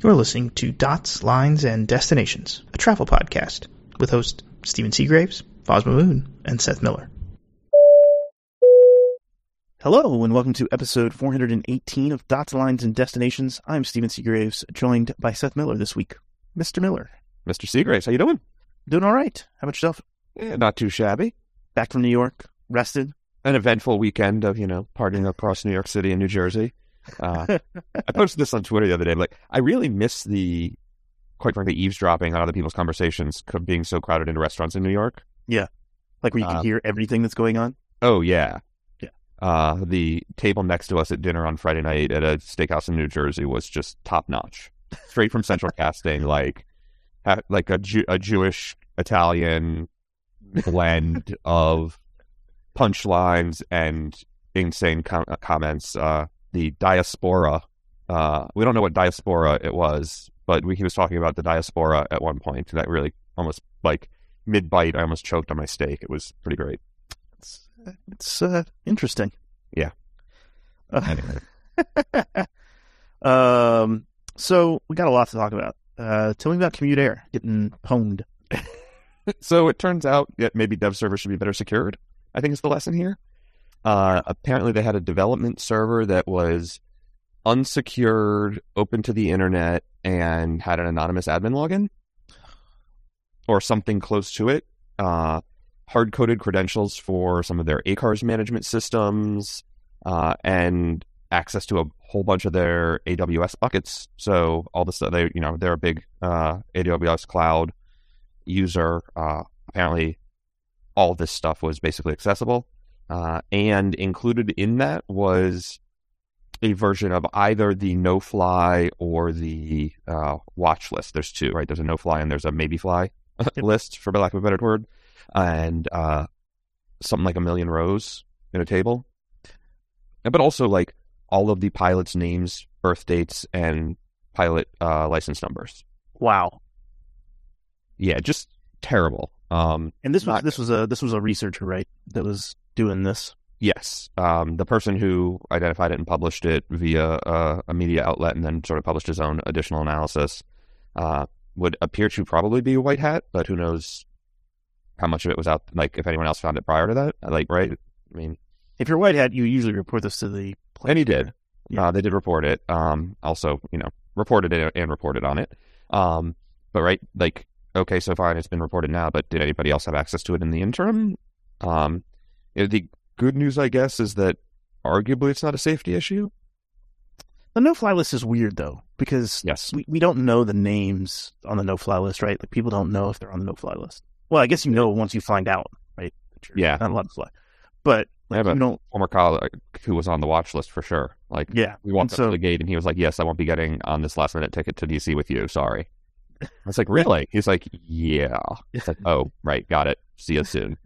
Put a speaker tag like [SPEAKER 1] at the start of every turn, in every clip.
[SPEAKER 1] You're listening to Dots, Lines, and Destinations, a travel podcast with hosts Stephen Seagraves, Fosma Moon, and Seth Miller. Hello, and welcome to episode 418 of Dots, Lines, and Destinations. I'm Stephen Seagraves, joined by Seth Miller this week. Mr. Miller.
[SPEAKER 2] Mr. Seagraves, how you doing?
[SPEAKER 1] Doing all right. How about yourself?
[SPEAKER 2] Yeah, not too shabby.
[SPEAKER 1] Back from New York, rested?
[SPEAKER 2] An eventful weekend of, you know, partying across New York City and New Jersey. Uh, I posted this on Twitter the other day. Like, I really miss the, quite frankly, eavesdropping on other people's conversations being so crowded into restaurants in New York.
[SPEAKER 1] Yeah. Like where you can uh, hear everything that's going on?
[SPEAKER 2] Oh, yeah.
[SPEAKER 1] Yeah.
[SPEAKER 2] Uh, the table next to us at dinner on Friday night at a steakhouse in New Jersey was just top notch. Straight from Central Casting, like, like a, Jew- a Jewish Italian blend of punchlines and insane com- comments. Uh, the diaspora. Uh, we don't know what diaspora it was, but we, he was talking about the diaspora at one point. That really almost like mid bite, I almost choked on my steak. It was pretty great.
[SPEAKER 1] It's it's uh, interesting.
[SPEAKER 2] Yeah.
[SPEAKER 1] Uh, anyway. um. So we got a lot to talk about. Uh, tell me about CommuteAir getting pwned.
[SPEAKER 2] so it turns out that maybe dev servers should be better secured. I think is the lesson here. Uh, apparently, they had a development server that was unsecured, open to the internet, and had an anonymous admin login or something close to it. Uh, hard coded credentials for some of their ACARS management systems, uh, and access to a whole bunch of their AWS buckets. So all the stuff they, you know, they're a big uh, AWS cloud user. Uh, apparently, all this stuff was basically accessible. Uh, and included in that was a version of either the no fly or the uh, watch list. There's two, right? There's a no fly and there's a maybe fly list, for lack of a better word, and uh, something like a million rows in a table. But also like all of the pilots' names, birth dates, and pilot uh, license numbers.
[SPEAKER 1] Wow.
[SPEAKER 2] Yeah, just terrible. Um,
[SPEAKER 1] and this was not, this was a this was a researcher, right? That was doing this?
[SPEAKER 2] Yes. Um, the person who identified it and published it via uh, a media outlet and then sort of published his own additional analysis uh, would appear to probably be a white hat, but who knows how much of it was out, like if anyone else found it prior to that. Like, right? I mean,
[SPEAKER 1] if you're white hat, you usually report this to the.
[SPEAKER 2] And he did. Yeah. Uh, they did report it. Um, also, you know, reported it and reported on it. Um, but right, like, okay, so fine, it's been reported now, but did anybody else have access to it in the interim? Um, the good news, I guess, is that arguably it's not a safety issue.
[SPEAKER 1] The no fly list is weird though, because
[SPEAKER 2] yes.
[SPEAKER 1] we, we don't know the names on the no fly list, right? Like people don't know if they're on the no fly list. Well, I guess you know once you find out, right?
[SPEAKER 2] yeah.
[SPEAKER 1] Not allowed to fly. But like,
[SPEAKER 2] I
[SPEAKER 1] have a
[SPEAKER 2] former colleague who was on the watch list for sure. Like,
[SPEAKER 1] yeah,
[SPEAKER 2] we walked so, up to the gate and he was like, "Yes, I won't be getting on this last minute ticket to DC with you. Sorry." I was like, "Really?" He's like, "Yeah." It's like, "Oh, right, got it. See you soon."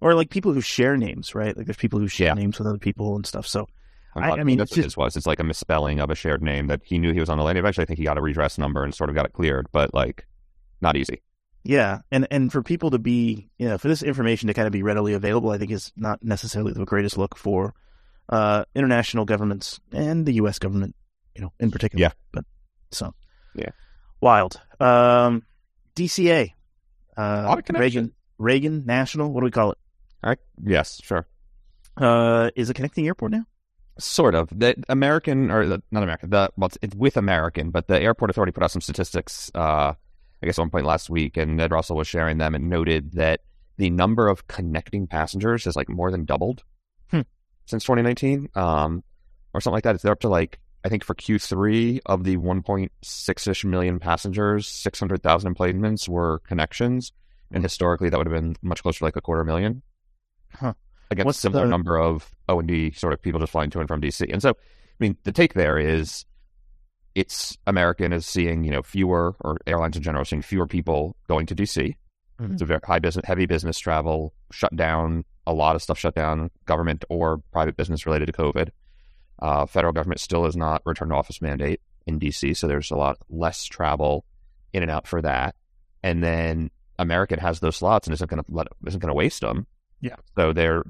[SPEAKER 1] Or like people who share names, right? Like there's people who share yeah. names with other people and stuff. So
[SPEAKER 2] I, I, mean, that's what this was. It's like a misspelling of a shared name that he knew he was on the lane. Eventually, I think he got a redress number and sort of got it cleared, but like not easy.
[SPEAKER 1] Yeah, and and for people to be, you know, for this information to kind of be readily available, I think is not necessarily the greatest look for uh, international governments and the U.S. government, you know, in particular.
[SPEAKER 2] Yeah.
[SPEAKER 1] But so,
[SPEAKER 2] yeah,
[SPEAKER 1] wild. Um, DCA, uh, Reagan, Reagan National. What do we call it?
[SPEAKER 2] I, yes, sure.
[SPEAKER 1] Uh, is it connecting airport now?
[SPEAKER 2] Sort of. The American, or the, not American, the, well, it's, it's, with American, but the airport authority put out some statistics, uh, I guess, at one point last week, and Ned Russell was sharing them and noted that the number of connecting passengers has like more than doubled
[SPEAKER 1] hmm.
[SPEAKER 2] since 2019, um, or something like that. It's up to like, I think for Q3 of the 1.6 ish million passengers, 600,000 enplanements were connections. And historically, that would have been much closer to like a quarter million.
[SPEAKER 1] Huh.
[SPEAKER 2] Against What's a similar the... number of O and D sort of people just flying to and from DC. And so, I mean, the take there is it's American is seeing, you know, fewer or airlines in general seeing fewer people going to DC. Mm-hmm. It's a very high business, heavy business travel, shut down, a lot of stuff shut down, government or private business related to COVID. Uh, federal government still is not return to office mandate in DC, so there's a lot less travel in and out for that. And then American has those slots and isn't going to let isn't going to waste them.
[SPEAKER 1] Yeah.
[SPEAKER 2] So they're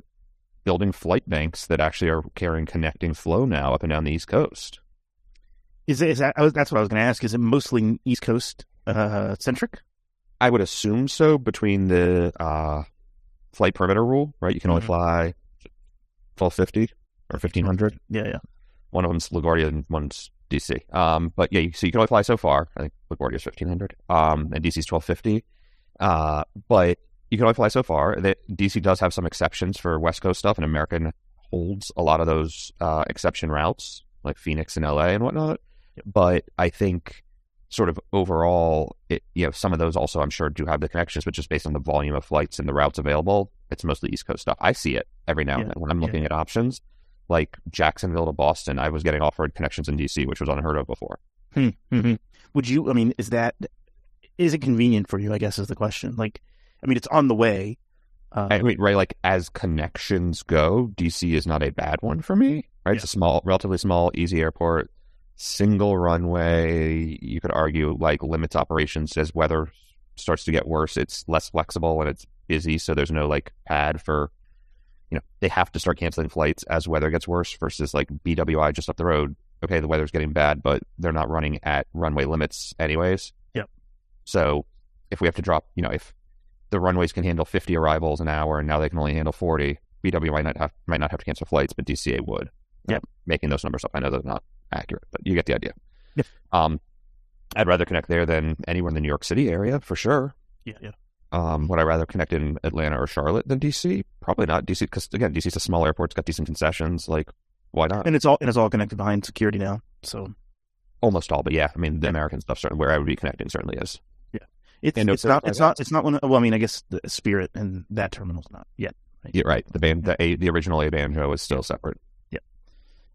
[SPEAKER 2] building flight banks that actually are carrying connecting flow now up and down the East Coast.
[SPEAKER 1] Is, it, is that, was, that's what I was going to ask. Is it mostly East Coast uh, centric?
[SPEAKER 2] I would assume so between the uh, flight perimeter rule, right? You can only
[SPEAKER 1] Mhm.
[SPEAKER 2] fly 1250 or 1500.
[SPEAKER 1] Yeah, yeah.
[SPEAKER 2] One of them's LaGuardia and one's DC. Um, but yeah, you, so you can only fly so far. I think LaGuardia's 1500 um, and DC's 1250. Uh, but you can only fly so far. The, DC does have some exceptions for West Coast stuff, and American holds a lot of those uh, exception routes, like Phoenix and LA and whatnot. But I think sort of overall, it, you know, some of those also I'm sure do have the connections, but just based on the volume of flights and the routes available, it's mostly East Coast stuff. I see it every now and then when I'm
[SPEAKER 1] Yeah.
[SPEAKER 2] looking at options. Like Jacksonville to Boston, I was getting offered connections in DC, which was unheard of before.
[SPEAKER 1] Hmm. hmm Would you? I mean, is that is it convenient for you? I guess is the question. Like, I mean, it's on the way. Uh,
[SPEAKER 2] I mean, right, like as connections go, DC is not a bad one for me. Right, it's a small, relatively small, easy airport, single runway. You could argue like limits operations as weather starts to get worse. It's less flexible and it's busy, so there's no like pad for. You know, they have to start canceling flights as weather gets worse. Versus like BWI just up the road. Okay, the weather's getting bad, but they're not running at runway limits anyways.
[SPEAKER 1] Yep.
[SPEAKER 2] So if we have to drop, you know, if the runways can handle 50 arrivals an hour and now they can only handle 40 bw might not have might not have to cancel flights but dca would
[SPEAKER 1] Yep.
[SPEAKER 2] Uh, making those numbers up i know they're not accurate but you get the idea
[SPEAKER 1] Yep.
[SPEAKER 2] um i'd rather connect there than anywhere in the new york city area for sure
[SPEAKER 1] yeah, yeah.
[SPEAKER 2] um would i rather connect in atlanta or charlotte than dc probably not dc because again dc's a small airport it's got decent concessions like why not
[SPEAKER 1] And it's all and it's all connected behind security now. So
[SPEAKER 2] almost all but yeah i mean the
[SPEAKER 1] Yeah.
[SPEAKER 2] american stuff certainly where i would be connecting certainly is
[SPEAKER 1] it's it's not it's not it's not one. Of, well, I mean, I guess the Spirit and that terminal's not yet.
[SPEAKER 2] yeah right the band the, a, the original a banjo is still separate Yeah.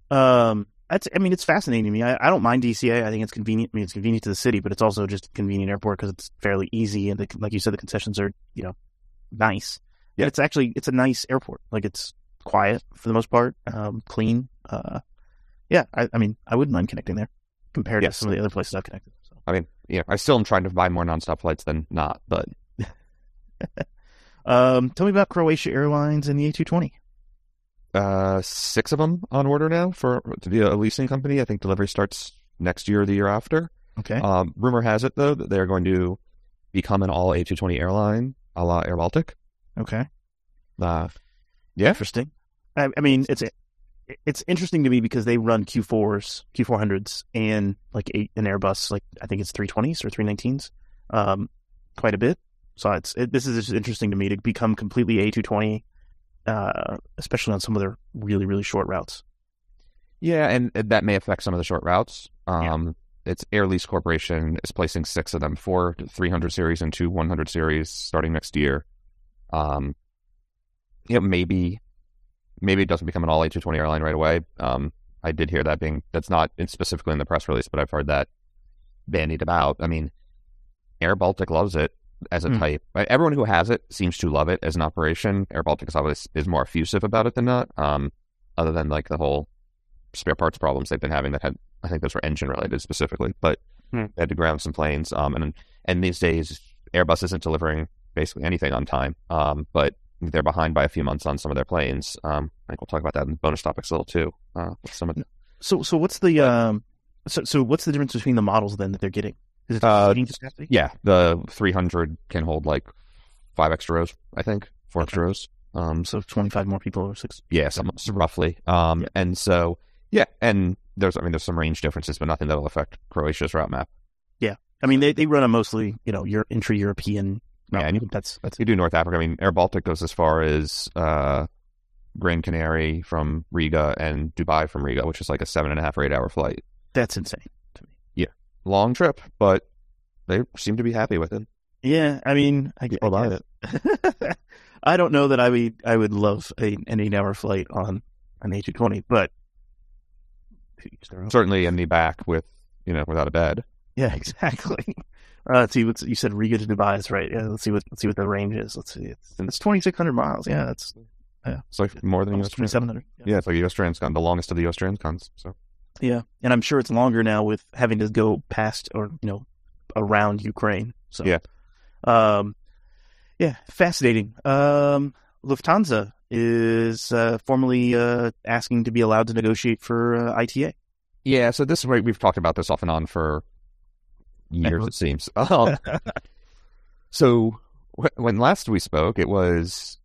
[SPEAKER 1] Um, that's. I mean, it's fascinating to me. I, I don't mind DCA. I think it's convenient. I mean, it's convenient to the city, but it's also just a convenient airport because it's fairly easy and the, like you said, the concessions are you know nice.
[SPEAKER 2] Yeah.
[SPEAKER 1] it's actually it's a nice airport. Like it's quiet for the most part, um, clean. Uh, yeah. I, I mean, I wouldn't mind connecting there compared
[SPEAKER 2] Yes.
[SPEAKER 1] to some of the other places I've connected.
[SPEAKER 2] I mean yeah i still am trying to buy more nonstop flights than not but
[SPEAKER 1] Um, tell me about Croatia Airlines and the A220.
[SPEAKER 2] uh, six of them on order now for to be a leasing company. I think delivery starts next year or the year after.
[SPEAKER 1] Okay.
[SPEAKER 2] Um, rumor has it though that they're going to become an all A220 airline, a la Air Baltic.
[SPEAKER 1] okay.
[SPEAKER 2] Uh, yeah,
[SPEAKER 1] Interesting. I, I mean, it's it's interesting to me because they run Q4s, Q400s, and like eight, an Airbus, like I think it's 320s or 319s, um, quite a bit. So it's it, this is just interesting to me to become completely A220, uh, especially on some of their really really short routes.
[SPEAKER 2] yeah, and that may affect some of the short routes. Um, It's Air Lease Corporation is placing six of them, four 300 series and two 100 series starting next year. Um, you know, maybe maybe it doesn't become an all A220 airline right away. Um, I did hear that being that's not specifically in the press release, but I've heard that bandied about. I mean, Air Baltic loves it as a
[SPEAKER 1] Hmm.
[SPEAKER 2] type. Everyone who has it seems to love it as an operation. Air Baltic is always is more effusive about it than not. Um, other than like the whole spare parts problems they've been having that had I think those were engine related specifically, but
[SPEAKER 1] Hmm.
[SPEAKER 2] they had to ground some planes. Um, and and these days Airbus isn't delivering basically anything on time. Um, but they're behind by a few months on some of their planes. Um, I think we'll talk about that in bonus topics a little too. Uh, with some of the,
[SPEAKER 1] So so what's the um, so so what's the difference between the models then that they're getting? Is it
[SPEAKER 2] Uh,
[SPEAKER 1] capacity?
[SPEAKER 2] yeah, the 300 can hold like five extra rows, I think, four
[SPEAKER 1] Okay.
[SPEAKER 2] extra rows. Um,
[SPEAKER 1] So 25 more people or six.
[SPEAKER 2] Yeah, some, some roughly. Um,
[SPEAKER 1] Yeah.
[SPEAKER 2] and so yeah, and there's I mean there's some range differences, but nothing that'll affect Croatia's route map.
[SPEAKER 1] Yeah, I mean, they, they run a mostly, you know, your intra-European.
[SPEAKER 2] Yeah, and you-
[SPEAKER 1] that's that's
[SPEAKER 2] You do North Africa. I mean, Air Baltic goes as far as uh, Grand Canary from Riga and Dubai from Riga, which is like a seven and a half or eight hour flight.
[SPEAKER 1] that's insane to me.
[SPEAKER 2] Yeah, long trip, but they seem to be happy with it.
[SPEAKER 1] Yeah, I mean, I,
[SPEAKER 2] People
[SPEAKER 1] I guess. I don't know that I would I would love a, an eight-hour flight on an A220, but to each their own.
[SPEAKER 2] Certainly in the back with you know without a bed.
[SPEAKER 1] yeah, exactly. Uh, let's see what you said. Riga to Dubai is right. Yeah, let's see what let's see what the range is. Let's see. It's, it's 2,600 miles. Yeah, that's yeah.
[SPEAKER 2] It's like more than
[SPEAKER 1] almost
[SPEAKER 2] US
[SPEAKER 1] 2,700.
[SPEAKER 2] Yeah, it's like the US Transcon, the longest of the US Transcons. So
[SPEAKER 1] Yeah, and I'm sure it's longer now with having to go past or you know around Ukraine. So
[SPEAKER 2] Yeah.
[SPEAKER 1] um, yeah, fascinating. Um, Lufthansa is uh, formally uh, asking to be allowed to negotiate for uh, ITA.
[SPEAKER 2] Yeah, so this is where we've talked about this off and on for years, it seems. Um, so wh- when last we spoke, it was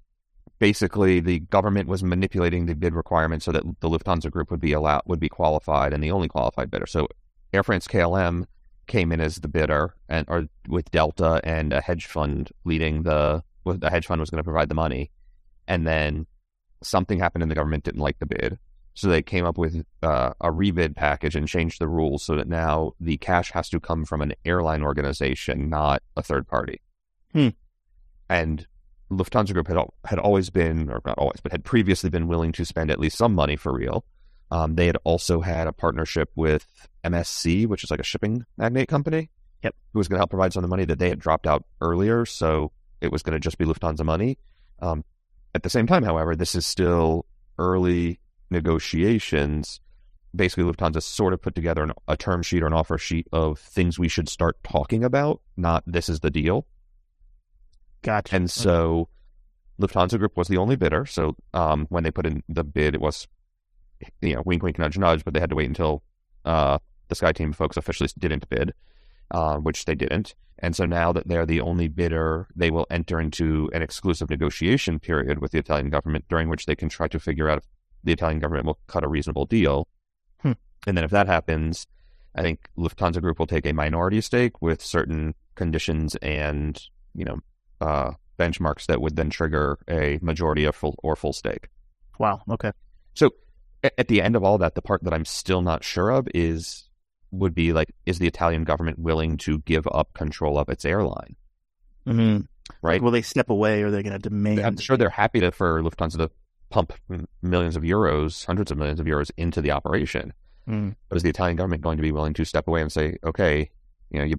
[SPEAKER 2] basically the government was manipulating the bid requirements so that the Lufthansa group would be allowed would be qualified and the only qualified bidder. So Air France KLM came in as the bidder and or with Delta and a hedge fund leading the the hedge fund was going to provide the money, and then something happened and the government didn't like the bid. So they came up with uh, a rebid package and changed the rules so that now the cash has to come from an airline organization, not a third party.
[SPEAKER 1] Hmm.
[SPEAKER 2] And Lufthansa Group had had always been, or not always, but had previously been willing to spend at least some money for real. Um, they had also had a partnership with MSC, which is like a shipping magnate company.
[SPEAKER 1] Yep.
[SPEAKER 2] Who was going to help provide some of the money that they had dropped out earlier. So it was going to just be Lufthansa money. Um, at the same time, however, this is still early negotiations. Basically, Lufthansa sort of put together an, a term sheet or an offer sheet of things we should start talking about, not this is the deal.
[SPEAKER 1] Gotcha.
[SPEAKER 2] And so Lufthansa Group was the only bidder. So um, when they put in the bid, it was, you know, wink, wink, nudge, nudge, but they had to wait until uh, the SkyTeam folks officially didn't bid, uh, which they didn't. And so now that they're the only bidder, they will enter into an exclusive negotiation period with the Italian government during which they can try to figure out if the Italian government will cut a reasonable deal.
[SPEAKER 1] Hmm.
[SPEAKER 2] And then if that happens, I think Lufthansa Group will take a minority stake with certain conditions and, you know, uh, benchmarks that would then trigger a majority of full or full stake.
[SPEAKER 1] Wow. Okay.
[SPEAKER 2] So at the end of all that, the part that I'm still not sure of is would be like, is the Italian government willing to give up control of its airline?
[SPEAKER 1] Mm-hmm.
[SPEAKER 2] Right.
[SPEAKER 1] Like, will they step away or are they going to demand?
[SPEAKER 2] I'm sure they're happy to for Lufthansa to pump millions of euros, hundreds of millions of euros into the operation.
[SPEAKER 1] Mm.
[SPEAKER 2] But is the Italian government going to be willing to step away and say, okay, you know, you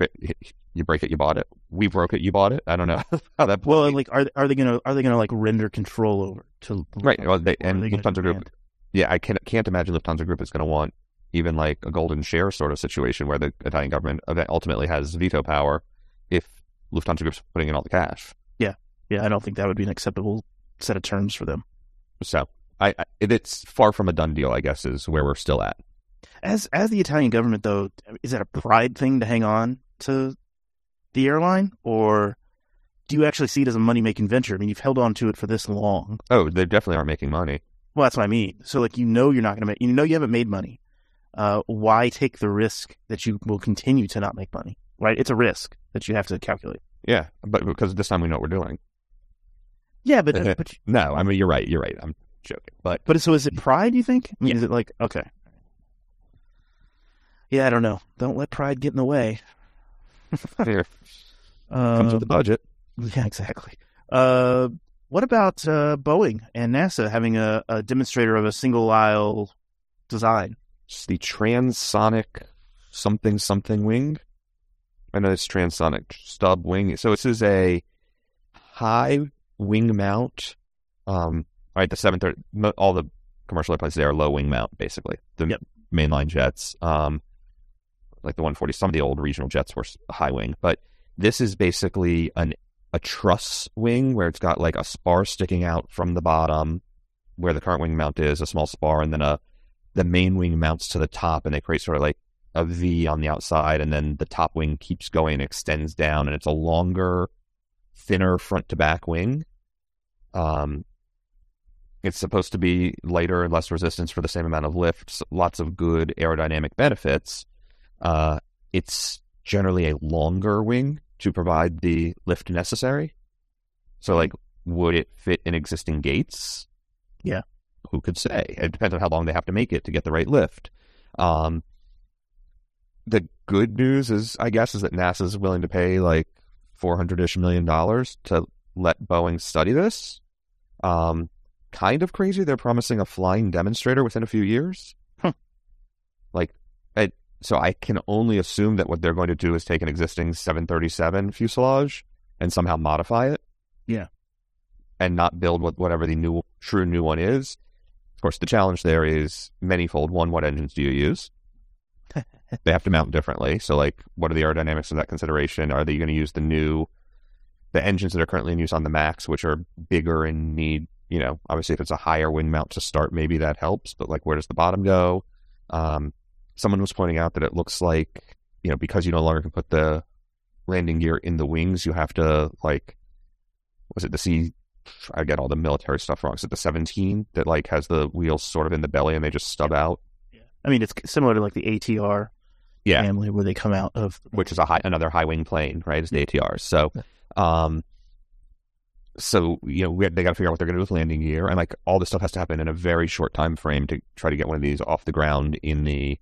[SPEAKER 2] you break it, you bought it. We broke it, you bought it. I don't know how that.
[SPEAKER 1] Well, like, are are they gonna are they gonna like render control over to
[SPEAKER 2] right? Well, they, and
[SPEAKER 1] they
[SPEAKER 2] Lufthansa Group. Yeah, I can't can't imagine Lufthansa Group is going to want even like a golden share sort of situation where the Italian government ultimately has veto power if Lufthansa Group's putting in all the cash.
[SPEAKER 1] Yeah, yeah, I don't think that would be an acceptable set of terms for them.
[SPEAKER 2] So, I, I it's far from a done deal. I guess is where we're still at.
[SPEAKER 1] As as the Italian government though, is that a pride thing to hang on to the airline, or do you actually see it as a money making venture? I mean, you've held on to it for this long.
[SPEAKER 2] Oh, they definitely aren't making money.
[SPEAKER 1] Well, that's what I mean. So, like, you know, you're not going to make, you know, you haven't made money. Uh, why take the risk that you will continue to not make money? Right? It's a risk that you have to calculate.
[SPEAKER 2] Yeah, but because this time we know what we're doing.
[SPEAKER 1] Yeah, but, uh, but
[SPEAKER 2] no, I mean you're right. You're right. I'm joking, but
[SPEAKER 1] but so is it pride? You think? I mean,
[SPEAKER 2] Yeah.
[SPEAKER 1] Is it like okay? Yeah, I don't know. Don't let pride get in the way.
[SPEAKER 2] here comes
[SPEAKER 1] Uh,
[SPEAKER 2] with the budget.
[SPEAKER 1] yeah, exactly. Uh, what about uh, Boeing and NASA having a, a demonstrator of a single aisle design?
[SPEAKER 2] It's the transonic something something wing. I know it's transonic stub wing. So this is a high wing mount. Um, right, the seven thirty. All the commercial airplanes they are low wing mount, basically. The
[SPEAKER 1] Yep.
[SPEAKER 2] mainline jets, um, like the one forty. Some of the old regional jets were high wing, but this is basically an a truss wing where it's got like a spar sticking out from the bottom, where the current wing mount is, a small spar, and then a the main wing mounts to the top, and they create sort of like a V on the outside, and then the top wing keeps going extends down, and it's a longer, thinner front to back wing. Um, it's supposed to be lighter and less resistance for the same amount of lift. Lots of good aerodynamic benefits. Uh, it's generally a longer wing to provide the lift necessary. So, like, would it fit in existing gates?
[SPEAKER 1] Yeah.
[SPEAKER 2] Who could say? It depends on how long they have to make it to get the right lift. Um, the good news is, I guess, is that NASA is willing to pay like four hundred ish million dollars to let Boeing study this. Um, kind of crazy. They're promising a flying demonstrator within a few years.
[SPEAKER 1] Huh.
[SPEAKER 2] Like, I, so I can only assume that what they're going to do is take an existing 737 fuselage and somehow modify it.
[SPEAKER 1] Yeah.
[SPEAKER 2] And not build what, whatever the new true new one is. Of course, the challenge there is manyfold. One, what engines do you use? they have to mount differently. So, like, what are the aerodynamics of that consideration? Are they going to use the new, the engines that are currently in use on the Max, which are bigger and need, you know, obviously if it's a higher wing mount to start, maybe that helps. But like, where does the bottom go? Um, someone was pointing out that it looks like you know because you no longer can put the landing gear in the wings, you have to like was it the C? I get all the military stuff wrong. Is it the 17 that like has the wheels sort of in the belly and they just stub out?
[SPEAKER 1] I mean, it's similar to like the ATR
[SPEAKER 2] Yeah.
[SPEAKER 1] family where they come out of.
[SPEAKER 2] which is a high, another high wing plane, right? Is the ATRs. So, um, so you know, had, they got to figure out what they're going to do with landing gear, and like all this stuff has to happen in a very short time frame to try to get one of these off the ground in the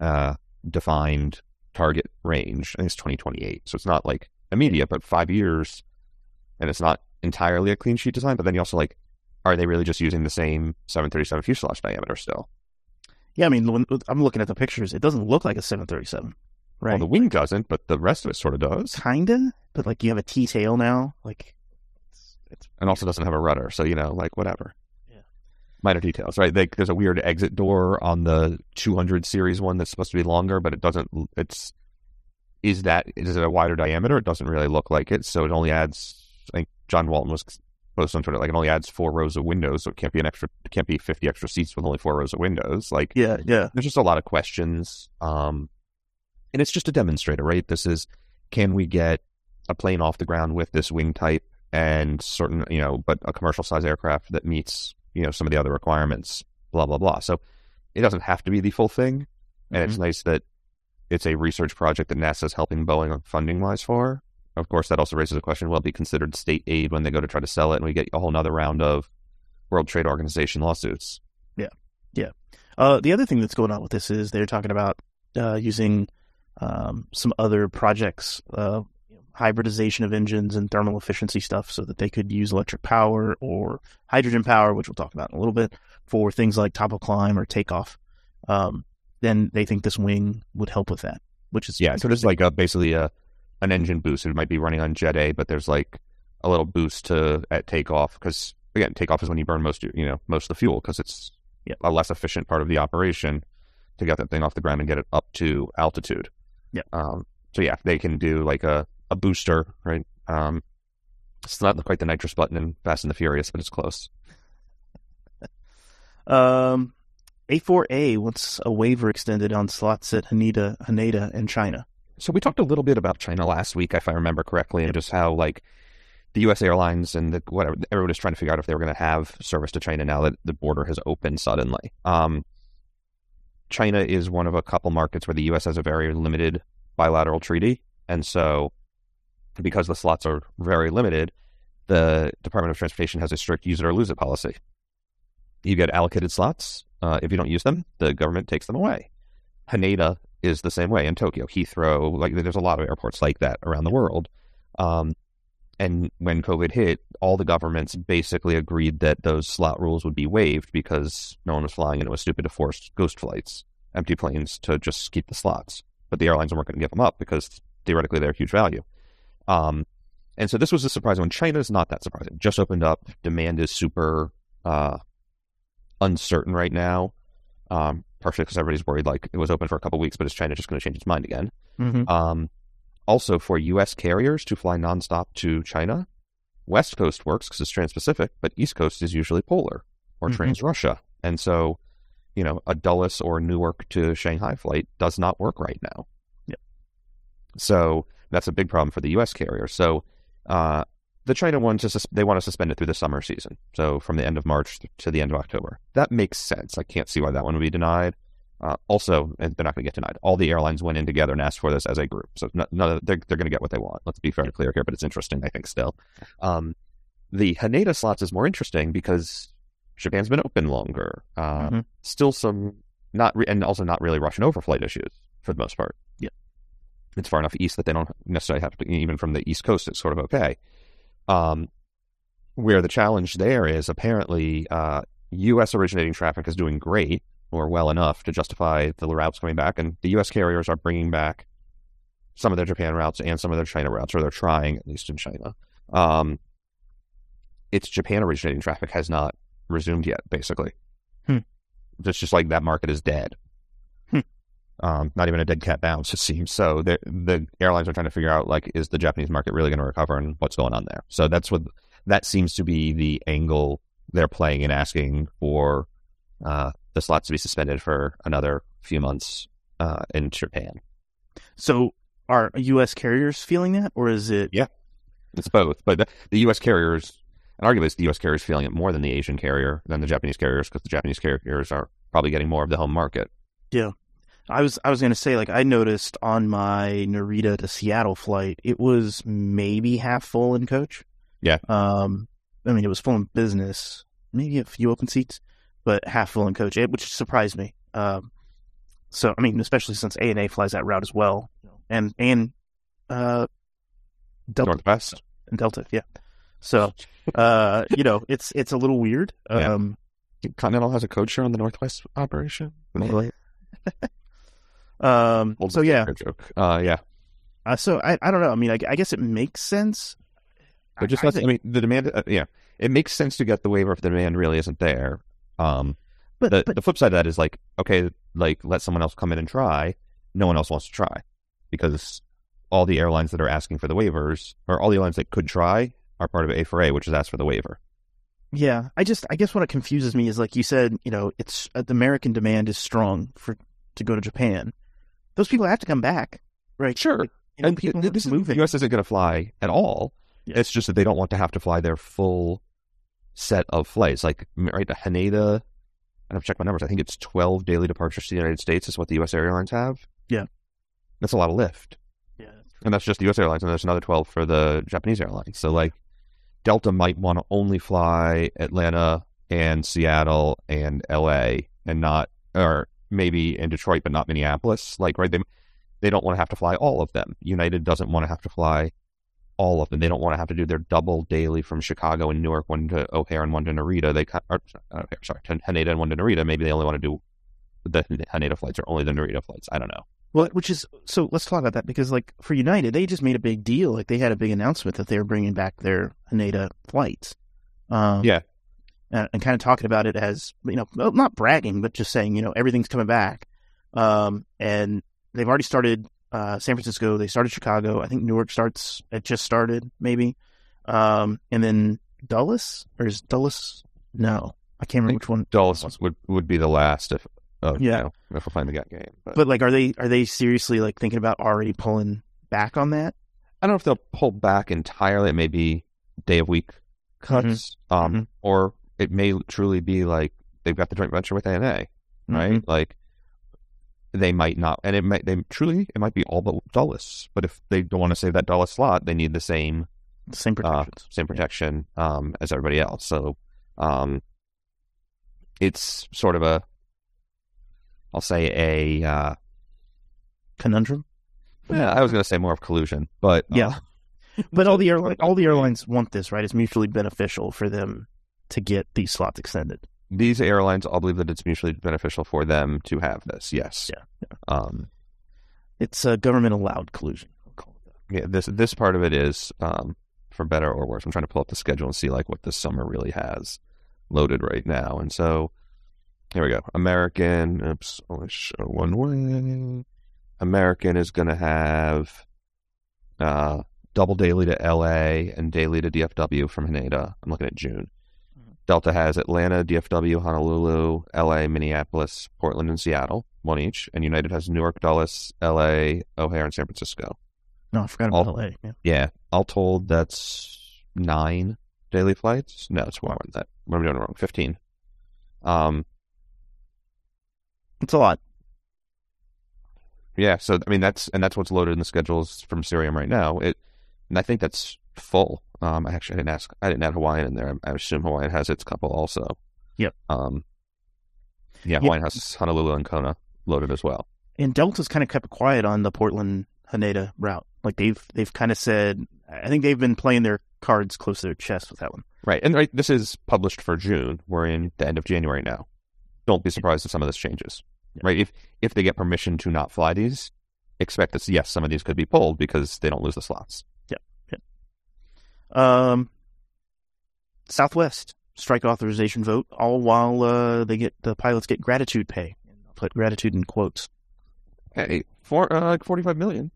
[SPEAKER 2] uh, defined target range. I think it's 2028, so it's not like immediate, but five years, and it's not entirely a clean sheet design. But then you also like, are they really just using the same 737 fuselage diameter still?
[SPEAKER 1] Yeah, I mean, when, I'm looking at the pictures. It doesn't look like a 737, right?
[SPEAKER 2] Well, the wing doesn't, but the rest of it sort of does.
[SPEAKER 1] Kinda, but like you have a T tail now. Like, it's, it's
[SPEAKER 2] and also doesn't have a rudder. So you know, like whatever.
[SPEAKER 1] Yeah.
[SPEAKER 2] Minor details, right? Like there's a weird exit door on the 200 series one that's supposed to be longer, but it doesn't. It's is that is it a wider diameter? It doesn't really look like it. So it only adds. I think John Walton was posted on Twitter like it only adds four rows of windows, so it can't be an extra. It can't be 50 extra seats with only four rows of windows. Like
[SPEAKER 1] yeah, yeah,
[SPEAKER 2] there's just a lot of questions. Um, and it's just a demonstrator, right? This is can we get a plane off the ground with this wing type and certain, you know, but a commercial size aircraft that meets, you know, some of the other requirements, blah, blah, blah. So it doesn't have to be the full thing. And it's nice that it's a research project that NASA's helping Boeing on funding wise for. Of course, that also raises a question will it be considered state aid when they go to try to sell it and we get a whole nother round of World Trade Organization lawsuits? Yeah, yeah.
[SPEAKER 1] Uh, the other thing that's going on with this is they're talking about uh, using um, some other projects, uh, hybridization of engines and thermal efficiency stuff, so that they could use electric power or hydrogen power, which we'll talk about in a little bit, for things like top of climb or takeoff. Um, then they think this wing would help with that, which is
[SPEAKER 2] Yeah, so there's like a basically a an engine boost. It might be running on Jet A, but there's like a little boost to at takeoff because again, takeoff is when you burn most you know most of the fuel because it's
[SPEAKER 1] Yep.
[SPEAKER 2] a less efficient part of the operation to get that thing off the ground and get it up to altitude.
[SPEAKER 1] Yep.
[SPEAKER 2] Um, so yeah, they can do like a a booster, right? Um, it's not quite the nitrous button in Fast and the Furious, but it's close.
[SPEAKER 1] Um, A4A wants a waiver extended on slots at Haneda, Haneda and China.
[SPEAKER 2] So we talked a little bit about China last week, if I remember correctly, and just how like the U.S. airlines and the, whatever everyone is trying to figure out if they were going to have service to China now that the border has opened suddenly. Um, China is one of a couple markets where the U.S. has a very limited bilateral treaty, and so because the slots are very limited, the Department of Transportation has a strict use it or lose it policy. You get allocated slots. Uh, if you don't use them, the government takes them away. Haneda is the same way in Tokyo. Heathrow, like there's a lot of airports like that around the world. Um, and when COVID hit, all the governments basically agreed that those slot rules would be waived because no one was flying and it was stupid to force ghost flights, empty planes to just keep the slots. But the airlines weren't going to give them up because theoretically they're huge value. Um, and so this was a surprising one. China is not that surprising. Just opened up. Demand is super uh, uncertain right now. Um, partially because everybody's worried like it was open for a couple weeks, but is China just going to change its mind again?
[SPEAKER 1] Mm-hmm.
[SPEAKER 2] Um, also, for U.S. carriers to fly nonstop to China, West Coast works because it's trans-Pacific, but East Coast is usually polar or
[SPEAKER 1] Mhm.
[SPEAKER 2] trans-Russia, and so you know a Dulles or Newark to Shanghai flight does not work right now.
[SPEAKER 1] Yep.
[SPEAKER 2] So that's a big problem for the U.S. carrier. So uh, the China one just they want to suspend it through the summer season, so from the end of March to the end of October. That makes sense. I can't see why that one would be denied. Uh, also, and they're not going to get denied. All the airlines went in together and asked for this as a group, so no, none of, they're they're going to get what they want. Let's be very clear here, but it's interesting, I think, still. Um, the Haneda slots is more interesting because Japan's been open longer. Uh,
[SPEAKER 1] Mhm.
[SPEAKER 2] Still some not re- and also not really Russian overflight issues for the most part.
[SPEAKER 1] Yep.
[SPEAKER 2] it's far enough east that they don't necessarily have to even from the east coast. It's sort of okay. Um, where the challenge there is apparently uh, U.S. originating traffic is doing great or well enough to justify the routes coming back, and the U.S. carriers are bringing back some of their Japan routes and some of their China routes, or they're trying at least in China. Um, it's Japan originating traffic has not resumed yet, basically.
[SPEAKER 1] Hmm.
[SPEAKER 2] It's just like that market is dead. Um, not even a dead cat bounce, it seems. So the the airlines are trying to figure out like, is the Japanese market really going to recover and what's going on there? So that's what that seems to be the angle they're playing and asking for uh, the slots to be suspended for another few months uh, in Japan.
[SPEAKER 1] So are U.S. carriers feeling that, or is it?
[SPEAKER 2] Yeah. It's both, but the, the U.S. carriers, and arguably it's the U.S. carriers feeling it more than the Asian carrier than the Japanese carriers because the Japanese carriers are probably getting more of the home market.
[SPEAKER 1] I was I was going to say like I noticed on my Narita to Seattle flight, it was maybe half full in coach.
[SPEAKER 2] Yeah.
[SPEAKER 1] Um, I mean it was full in business, maybe a few open seats, but half full in coach, which surprised me. Um, so I mean especially since ANA flies that route as well, and and uh, Delta
[SPEAKER 2] Northwest.
[SPEAKER 1] and Delta, yeah. So uh, you know it's it's a little weird.
[SPEAKER 2] Yeah.
[SPEAKER 1] Um,
[SPEAKER 2] Continental has a code share on the Northwest operation.
[SPEAKER 1] um,
[SPEAKER 2] Old
[SPEAKER 1] so yeah,
[SPEAKER 2] joke. Uh, yeah.
[SPEAKER 1] Uh, so I, I don't know. I mean, I, I guess it makes sense.
[SPEAKER 2] But just,
[SPEAKER 1] I,
[SPEAKER 2] I,
[SPEAKER 1] think-
[SPEAKER 2] I mean, the demand, uh, yeah, it makes sense to get the waiver if the demand really isn't there. Um,
[SPEAKER 1] but,
[SPEAKER 2] the,
[SPEAKER 1] but
[SPEAKER 2] the flip side of that is like, okay, like let someone else come in and try. No one else wants to try because all the airlines that are asking for the waivers, or all the airlines that could try, are part of A4A, which is asked for the waiver.
[SPEAKER 1] yeah, I just I guess what it confuses me is like you said, you know, it's uh, the American demand is strong for to go to Japan. Those people have to come back, right?
[SPEAKER 2] Sure.
[SPEAKER 1] You know,
[SPEAKER 2] and
[SPEAKER 1] people
[SPEAKER 2] this is,
[SPEAKER 1] moving.
[SPEAKER 2] the U.S. isn't going to fly at all.
[SPEAKER 1] Yeah.
[SPEAKER 2] It's just that they don't want to have to fly their full set of flights. Like, right, the Haneda, I have to check my numbers. I think it's 12 daily departures to the United States is what the U.S. airlines have.
[SPEAKER 1] Yeah.
[SPEAKER 2] That's a lot of lift.
[SPEAKER 1] Yeah.
[SPEAKER 2] And that's just the U.S. airlines, and there's another 12 for the Japanese airlines. So, like, Delta might want to only fly Atlanta and Seattle and L.A. and not, or maybe in Detroit, but not Minneapolis. Like, right, they they don't want to have to fly all of them. United doesn't want to have to fly all of them. They don't want to have to do their double daily from Chicago and Newark, one to O'Hare and one to Narita. They or, uh, O'Hare, sorry, to Haneda and one to Narita. Maybe they only want to do the Haneda flights or only the Narita flights. I don't know.
[SPEAKER 1] Well, which is so. Let's talk about that because, like, for United, they just made a big deal. Like, they had a big announcement that they were bringing back their Haneda flights. Um,
[SPEAKER 2] Yeah.
[SPEAKER 1] And, and kind of talking about it as you know, not bragging, but just saying, you know, everything's coming back. Um, and they've already started uh, San Francisco. They started Chicago. I think Newark starts. It just started, maybe. Um, and then Dulles or is Dulles? No, I can't remember which one.
[SPEAKER 2] Dulles would would be the last if uh,
[SPEAKER 1] Yeah.
[SPEAKER 2] you know, if we finally got game. But,
[SPEAKER 1] But like, are they are they seriously like thinking about already pulling back on that?
[SPEAKER 2] I don't know if they'll pull back entirely. It may be day of week cuts, um,
[SPEAKER 1] Mhm.
[SPEAKER 2] or it may truly be like they've got the joint venture with ANA, right?
[SPEAKER 1] Mhm.
[SPEAKER 2] Like they might not, and it might they truly it might be all but Dulles. But if they don't want to save that Dulles slot, they need the same
[SPEAKER 1] Same
[SPEAKER 2] uh, same protection um, as everybody else. So um, it's sort of a, I'll say a, uh,
[SPEAKER 1] Conundrum.
[SPEAKER 2] yeah, I was going to say more of collusion, but uh,
[SPEAKER 1] Yeah. But all the airline, all the airlines want this, right? It's mutually beneficial for them to get these slots extended.
[SPEAKER 2] these airlines all believe that it's mutually beneficial for them to have this. Yes.
[SPEAKER 1] Yeah,
[SPEAKER 2] Um,
[SPEAKER 1] It's a government allowed collusion. I'll call it that.
[SPEAKER 2] yeah. This this part of it is um, for better or worse. I'm trying to pull up the schedule and see like what this summer really has loaded right now. And so here we go. American. Oops. Only show one way. American is going to have uh, double daily to LA and daily to DFW from Haneda. I'm looking at June. Delta has Atlanta, DFW, Honolulu, LA, Minneapolis, Portland, and Seattle, one each. And United has Newark, Dulles, LA, O'Hare, and San Francisco.
[SPEAKER 1] No, I forgot about
[SPEAKER 2] All-
[SPEAKER 1] LA. Yeah.
[SPEAKER 2] Yeah, all told, that's nine daily flights. No, it's more than that. What am I doing wrong? Fifteen. Um,
[SPEAKER 1] It's a lot.
[SPEAKER 2] yeah. So I mean, that's and that's what's loaded in the schedules from Cirium right now. It, and I think that's full. Um, I actually I didn't ask. I didn't add Hawaiian in there. I, I assume Hawaiian has its couple also.
[SPEAKER 1] Yep.
[SPEAKER 2] Um. Yeah,
[SPEAKER 1] Yeah.
[SPEAKER 2] Hawaiian has Honolulu and Kona loaded as well.
[SPEAKER 1] And Delta's kind of kept quiet on the Portland Haneda route. Like they've they've kind of said, I think they've been playing their cards close to their chest with that one.
[SPEAKER 2] Right, and right, this is published for June. We're in the end of January now. Don't be surprised if some of this changes.
[SPEAKER 1] Yeah.
[SPEAKER 2] Right, if if they get permission to not fly these, expect that yes, some of these could be pulled because they don't lose the slots.
[SPEAKER 1] Um, Southwest strike authorization vote, all while uh, they get the pilots get gratitude pay. I'll put gratitude in quotes.
[SPEAKER 2] Hey, for uh, like forty five million.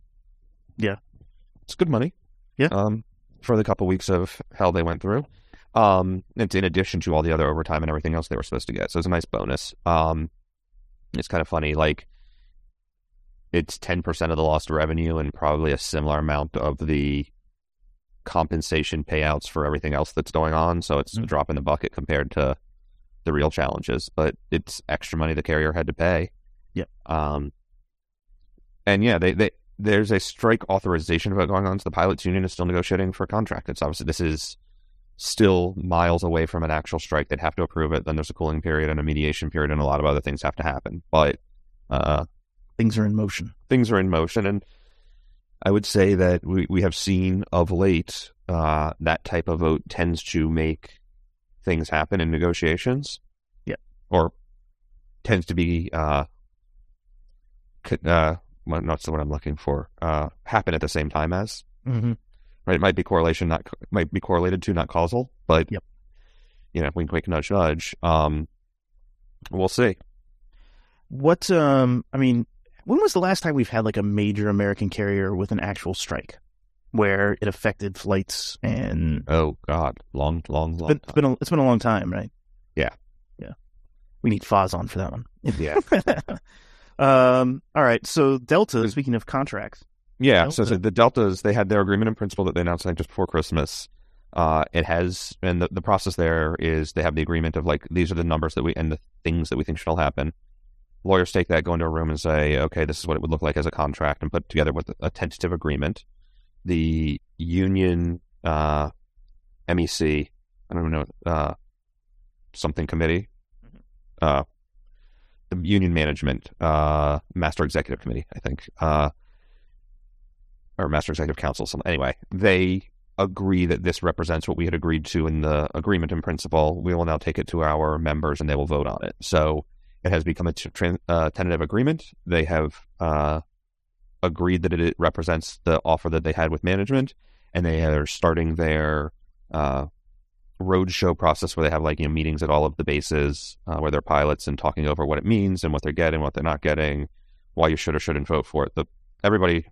[SPEAKER 1] Yeah.
[SPEAKER 2] it's good money.
[SPEAKER 1] Yeah.
[SPEAKER 2] um, for the couple weeks of hell they went through. Um, it's in addition to all the other overtime and everything else they were supposed to get. So it's a nice bonus. Um, it's kind of funny, like it's 10% of the lost revenue and probably a similar amount of the compensation payouts for everything else that's going on. So it's
[SPEAKER 1] Mm.
[SPEAKER 2] a drop in the bucket compared to the real challenges, but it's extra money the carrier had to pay.
[SPEAKER 1] Yeah.
[SPEAKER 2] Um, and yeah, they, they, there's a strike authorization vote going on. So the pilots union is still negotiating for a contract. It's obviously, this is still miles away from an actual strike. They'd have to approve it. Then there's a cooling period and a mediation period and a lot of other things have to happen. But, uh,
[SPEAKER 1] Things are in motion.
[SPEAKER 2] things are in motion. And I would say that we, we have seen of late uh, that type of vote tends to make things happen in negotiations.
[SPEAKER 1] Yeah.
[SPEAKER 2] Or tends to be, uh, uh, well, not what I'm looking for, uh, happen at the same time as.
[SPEAKER 1] Mm-hmm.
[SPEAKER 2] Right? It might be correlation, not might be correlated to, not causal, but
[SPEAKER 1] Yep.
[SPEAKER 2] you know, wink, wink, nudge, nudge. Um, we'll see.
[SPEAKER 1] What? Um. I mean, when was the last time we've had like a major American carrier with an actual strike, where it affected flights and
[SPEAKER 2] Oh God, long, long, long.
[SPEAKER 1] It's been a, it's been a long time, right?
[SPEAKER 2] Yeah.
[SPEAKER 1] yeah. We need Foz on for that one.
[SPEAKER 2] Yeah.
[SPEAKER 1] um. All right. So Delta. Speaking of contracts,
[SPEAKER 2] Yeah, so,
[SPEAKER 1] Delta.
[SPEAKER 2] so the Deltas they had their agreement in principle that they announced like just before Christmas. Uh, it has, and the, the process there is they have the agreement of like these are the numbers that we and the things that we think should all happen. Lawyers take that, go into a room, and say, okay, this is what it would look like as a contract, and put together with a tentative agreement. The union uh, MEC, I don't know, uh, something committee, uh, the union management, uh, master executive committee, I think. Uh, or Master Executive Council. Some anyway, they agree that this represents what we had agreed to in the agreement in principle. We will now take it to our members, and they will vote on it. So it has become a uh, tentative agreement. They have uh, agreed that it represents the offer that they had with management, and they are starting their uh, roadshow process where they have like you know meetings at all of the bases uh, where they're pilots and talking over what it means and what they're getting, what they're not getting, why you should or shouldn't vote for it. The everybody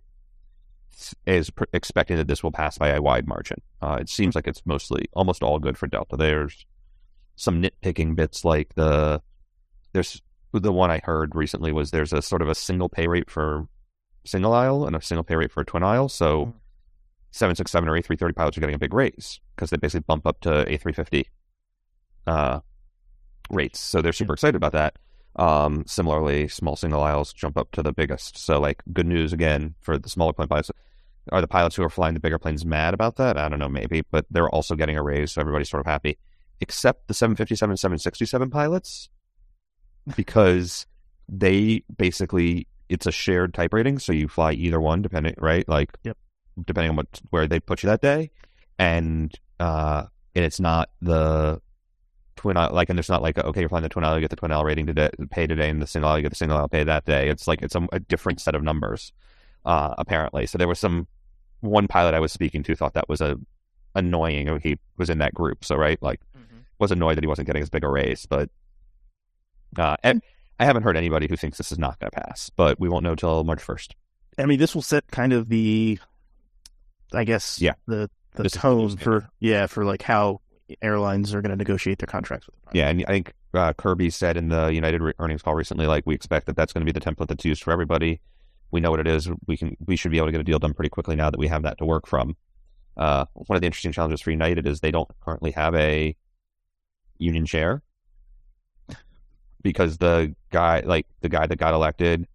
[SPEAKER 2] is pr- expecting that this will pass by a wide margin. Uh, it seems like it's mostly almost all good for Delta. There's some nitpicking bits like the there's the one I heard recently was there's a sort of a single pay rate for single aisle and a single pay rate for twin aisle. So
[SPEAKER 1] Mm.
[SPEAKER 2] 767 or A330 pilots are getting a big raise because they basically bump up to A350 uh, rates. So they're super excited about that. Um, similarly, small single aisles jump up to the biggest. So, like, good news again for the smaller plane pilots. Are the pilots who are flying the bigger planes mad about that? I don't know, maybe, but they're also getting a raise, so everybody's sort of happy, except the 757 767 pilots, because they basically it's a shared type rating, so you fly either one depending, right? Like,
[SPEAKER 1] Yep.
[SPEAKER 2] depending on what where they put you that day, and uh, and it's not the twin aisle, like, and it's not like okay, you're flying the twin aisle, you get the twin aisle rating today, pay today, and the single aisle, you get the single aisle pay that day. It's like it's a, a different set of numbers, uh, apparently. So there was some one pilot I was speaking to thought that was a annoying. He was in that group, so right, like was annoyed that he wasn't getting as big a raise, but uh, and I haven't heard anybody who thinks this is not going to pass, but we won't know till March first.
[SPEAKER 1] I mean, this will set kind of the, I guess,
[SPEAKER 2] Yeah.
[SPEAKER 1] the the
[SPEAKER 2] This
[SPEAKER 1] tone for yeah for like how airlines are going to negotiate their contracts with. The
[SPEAKER 2] Yeah, and I think uh, Kirby said in the United re- earnings call recently, like we expect that that's going to be the template that's used for everybody. We know what it is. We can we should be able to get a deal done pretty quickly now that we have that to work from. Uh, one of the interesting challenges for United is they don't currently have a union chair because the guy, like the guy that got elected,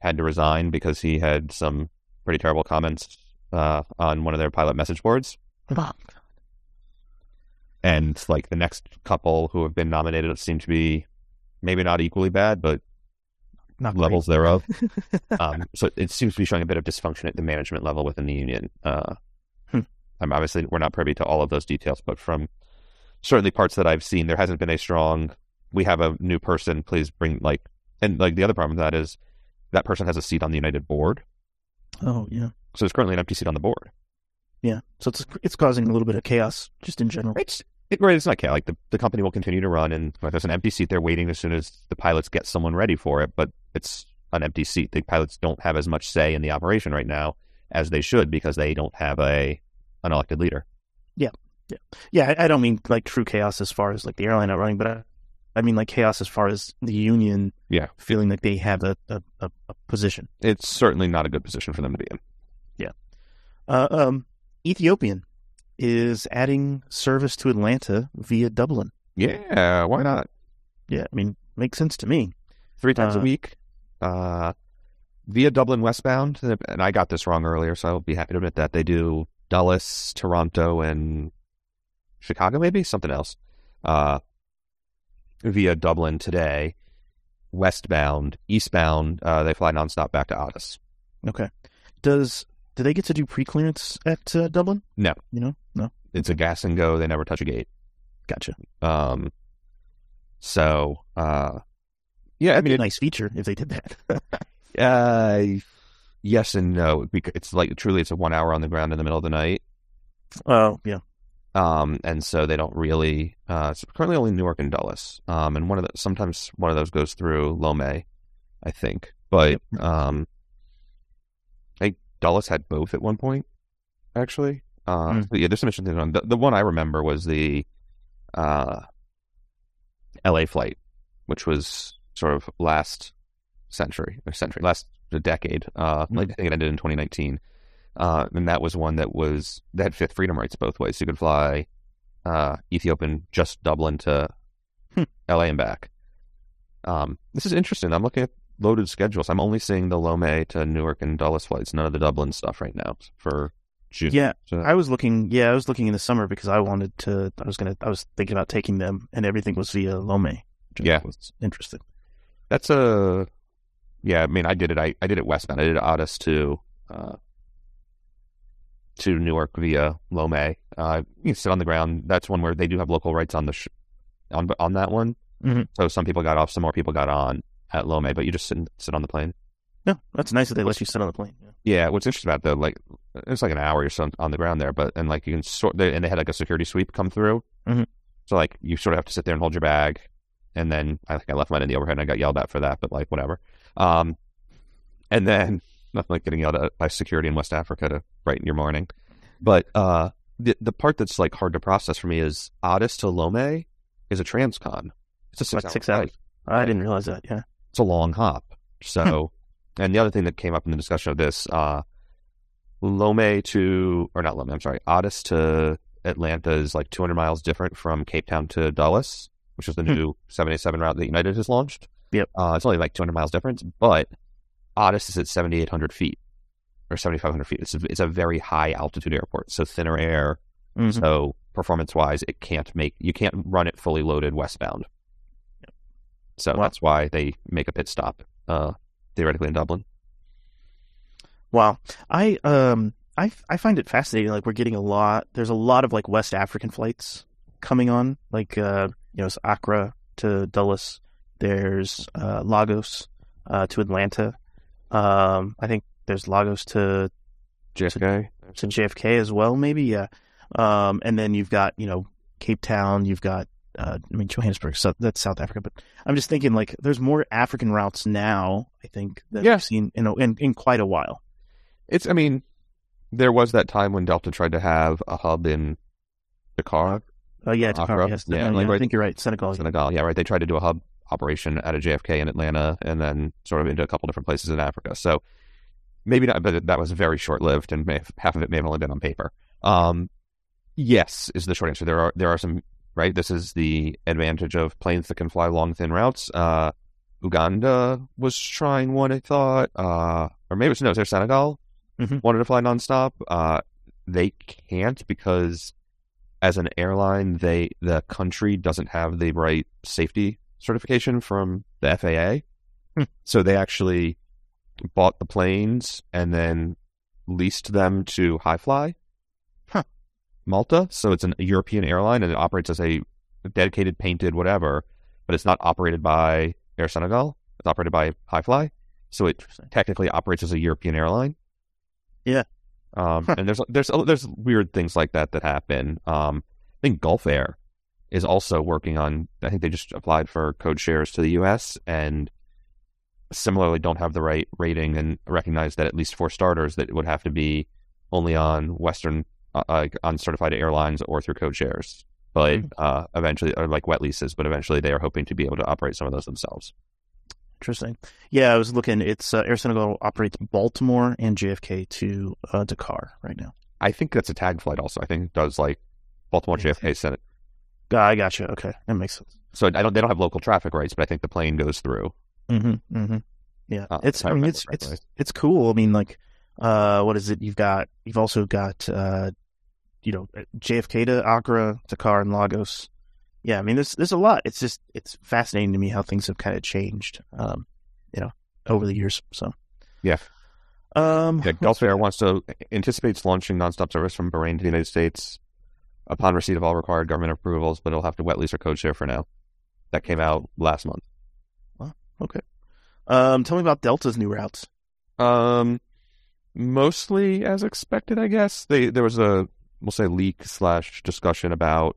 [SPEAKER 2] had to resign because he had some pretty terrible comments uh, on one of their pilot message boards.
[SPEAKER 1] Fuck.
[SPEAKER 2] and like the next couple who have been nominated seem to be maybe not equally bad, but
[SPEAKER 1] Not great.
[SPEAKER 2] levels thereof. um, so it seems to be showing a bit of dysfunction at the management level within the union. Uh,
[SPEAKER 1] Hmm.
[SPEAKER 2] I'm obviously we're not privy to all of those details, but from certainly parts that I've seen, there hasn't been a strong. We have a new person. Please bring like and like the other problem with that is that person has a seat on the United board,
[SPEAKER 1] Oh yeah,
[SPEAKER 2] so there's currently an empty seat on the board.
[SPEAKER 1] yeah. So it's it's causing a little bit of chaos just in general.
[SPEAKER 2] It's it, right. It's not chaos. Like the, the company will continue to run, and if there's an empty seat there waiting as soon as the pilots get someone ready for it. But it's an empty seat. The pilots don't have as much say in the operation right now as they should because they don't have a an elected leader.
[SPEAKER 1] Yeah, I, I don't mean like true chaos as far as like the airline not running, but I, I mean like chaos as far as the union,
[SPEAKER 2] Yeah.
[SPEAKER 1] feeling like they have a a, a, a position.
[SPEAKER 2] It's certainly not a good position for them to be in. Yeah.
[SPEAKER 1] Uh, um, Ethiopian is adding service to Atlanta via Dublin.
[SPEAKER 2] Yeah, why not?
[SPEAKER 1] Yeah, I mean makes sense to me.
[SPEAKER 2] Three times a
[SPEAKER 1] Uh,
[SPEAKER 2] week, uh, via Dublin westbound. And I got this wrong earlier, so I'll be happy to admit that they do Dulles, Toronto, and Chicago, maybe something else. Uh, via Dublin today, westbound, eastbound. Uh, they fly nonstop back to Addis.
[SPEAKER 1] Okay. Does do they get to do pre-clearance at uh, Dublin?
[SPEAKER 2] No.
[SPEAKER 1] You know, no.
[SPEAKER 2] It's a gas and go. They never touch a gate.
[SPEAKER 1] Gotcha.
[SPEAKER 2] Um, so, uh, yeah, I mean,
[SPEAKER 1] a
[SPEAKER 2] it,
[SPEAKER 1] nice feature if they did that.
[SPEAKER 2] uh, yes and no. Bec- It's like truly, it's a one hour on the ground in the middle of the night.
[SPEAKER 1] Oh yeah.
[SPEAKER 2] Um, and so they don't really. Uh, it's currently only Newark and Dulles. Um, and one of the sometimes one of those goes through Lome, I think. But um, I think Dulles had both at one point, actually. Uh,
[SPEAKER 1] Mm.
[SPEAKER 2] yeah, there's some interesting things on. The, the one I remember was the uh, L.A. flight, which was sort of last century or century, last decade. Uh,
[SPEAKER 1] Mm.
[SPEAKER 2] like I think it ended in 2019. Uh, and that was one that was that fifth freedom rights both ways. You could fly uh, Ethiopian just Dublin to
[SPEAKER 1] Hmm.
[SPEAKER 2] L.A. and back. Um, this is interesting. I'm looking at loaded schedules. I'm only seeing the Lome to Newark and Dulles flights, none of the Dublin stuff right now for June.
[SPEAKER 1] Yeah,
[SPEAKER 2] So-
[SPEAKER 1] I was looking. Yeah, I was looking in the summer because I wanted to. I was gonna. I was thinking about taking them, and everything was via Lome. Which I
[SPEAKER 2] Yeah.
[SPEAKER 1] was interested.
[SPEAKER 2] That's a yeah. I mean, I did it. I, I did it westbound. I did Addis to uh, to Newark via Lome. Uh, you sit on the ground. That's one where they do have local rights on the sh- on on that one.
[SPEAKER 1] Mhm.
[SPEAKER 2] So some people got off, some more people got on at Lome, but you just sit sit on the plane.
[SPEAKER 1] Yeah, that's nice that they let you sit on the plane. Yeah.
[SPEAKER 2] Yeah, what's interesting about the like, it's like an hour or so on the ground there, but and like you can sort, they, and they had like a security sweep come through.
[SPEAKER 1] Mhm.
[SPEAKER 2] So like you sort of have to sit there and hold your bag, and then I think I left mine in the overhead and I got yelled at for that, but like whatever. Um, and then nothing like getting yelled at by security in West Africa to brighten your morning. But uh, the the part that's like hard to process for me is Addis to Lome is a transcon. It's a six, hour
[SPEAKER 1] six hours? I didn't realize that. Yeah.
[SPEAKER 2] it's a long hop. So, and the other thing that came up in the discussion of this, uh, Lome to, or not Lome, I'm sorry, Addis to Atlanta is like 200 miles different from Cape Town to Dulles, which is the
[SPEAKER 1] Hmm.
[SPEAKER 2] new 787 route that United has launched.
[SPEAKER 1] Yep.
[SPEAKER 2] Uh, it's only like 200 miles difference, but Addis is at 7,800 feet or 7,500 feet. It's a, it's a very high altitude airport, so thinner air.
[SPEAKER 1] Mhm.
[SPEAKER 2] So performance wise, it can't make, you can't run it fully loaded westbound. So
[SPEAKER 1] Wow.
[SPEAKER 2] that's why they make a pit stop, uh, theoretically in Dublin.
[SPEAKER 1] Wow. I um I I find it fascinating. Like we're getting a lot. There's a lot of like West African flights coming on. Like uh you know, it's Accra to Dulles. There's uh Lagos uh to Atlanta. Um I think there's Lagos to
[SPEAKER 2] JFK.
[SPEAKER 1] to JFK as well, maybe, yeah. Um, and then you've got, you know, Cape Town, you've got, uh, I mean, Johannesburg, so that's South Africa, but I'm just thinking like there's more African routes now, I think, that
[SPEAKER 2] Yeah.
[SPEAKER 1] we've seen in, in, in quite a while.
[SPEAKER 2] It's, I mean, there was that time when Delta tried to have a hub in Dakar,
[SPEAKER 1] Uh, yeah,
[SPEAKER 2] Accra,
[SPEAKER 1] Dakar, yes.
[SPEAKER 2] yeah,
[SPEAKER 1] Uh,
[SPEAKER 2] like
[SPEAKER 1] I
[SPEAKER 2] right-
[SPEAKER 1] think you're right. Senegal.
[SPEAKER 2] Senegal. Yeah, right. They tried to do a hub operation out of JFK in Atlanta and then sort of into a couple different places in Africa. So maybe not, but that was very short lived and may have, half of it may have only been on paper. Um, yes, is the short answer. There are, there are some, right? This is the advantage of planes that can fly long, thin routes. Uh, Uganda was trying one, I thought, uh, or maybe it was, no, it was there Senegal
[SPEAKER 1] Mhm.
[SPEAKER 2] wanted to fly nonstop. Uh, they can't because as an airline, they the country doesn't have the right safety certification from the FAA.
[SPEAKER 1] Hmm.
[SPEAKER 2] So they actually bought the planes and then leased them to Hi Fly,
[SPEAKER 1] Huh.
[SPEAKER 2] Malta. So it's an, a European airline and it operates as a dedicated, painted, whatever, but it's not operated by Air Senegal. It's operated by Hi Fly. So it technically operates as a European airline.
[SPEAKER 1] Yeah.
[SPEAKER 2] Um,
[SPEAKER 1] Huh.
[SPEAKER 2] and there's there's there's weird things like that that happen. Um, I think Gulf Air is also working on. I think they just applied for code shares to the U.S. and similarly don't have the right rating and recognize that at least for starters that it would have to be only on Western uh, on certified airlines or through code shares. but
[SPEAKER 1] Mm.
[SPEAKER 2] uh, eventually, or like wet leases, but eventually they are hoping to be able to operate some of those themselves.
[SPEAKER 1] Interesting. Yeah, I was looking. It's uh, Air Senegal operates Baltimore and JFK to uh, Dakar right now.
[SPEAKER 2] I think that's a tag flight. Also, I think it does like Baltimore
[SPEAKER 1] Yeah.
[SPEAKER 2] JFK Senate.
[SPEAKER 1] I gotcha. Okay, that makes sense.
[SPEAKER 2] So I don't. They don't have local traffic rights, but I think the plane goes through.
[SPEAKER 1] Mm-hmm. Mm-hmm. Yeah,
[SPEAKER 2] Uh,
[SPEAKER 1] it's.
[SPEAKER 2] I
[SPEAKER 1] I mean, it's it's
[SPEAKER 2] correctly.
[SPEAKER 1] it's cool. I mean, like, uh, what is it? You've got. You've also got. uh You know, JFK to Accra, Dakar, and Lagos. Yeah, I mean, there's there's a lot. It's just it's fascinating to me how things have kind of changed. Um, you know, over the years. So.
[SPEAKER 2] Yeah.
[SPEAKER 1] Um.
[SPEAKER 2] Yeah, Gulf Air wants to anticipates launching nonstop service from Bahrain to the United States upon receipt of all required government approvals, but it'll have to wet lease or code share for now. That came out last month.
[SPEAKER 1] Okay. Um. Tell me about Delta's new routes.
[SPEAKER 2] Um, mostly as expected, I guess. They there was a we'll say leak slash discussion about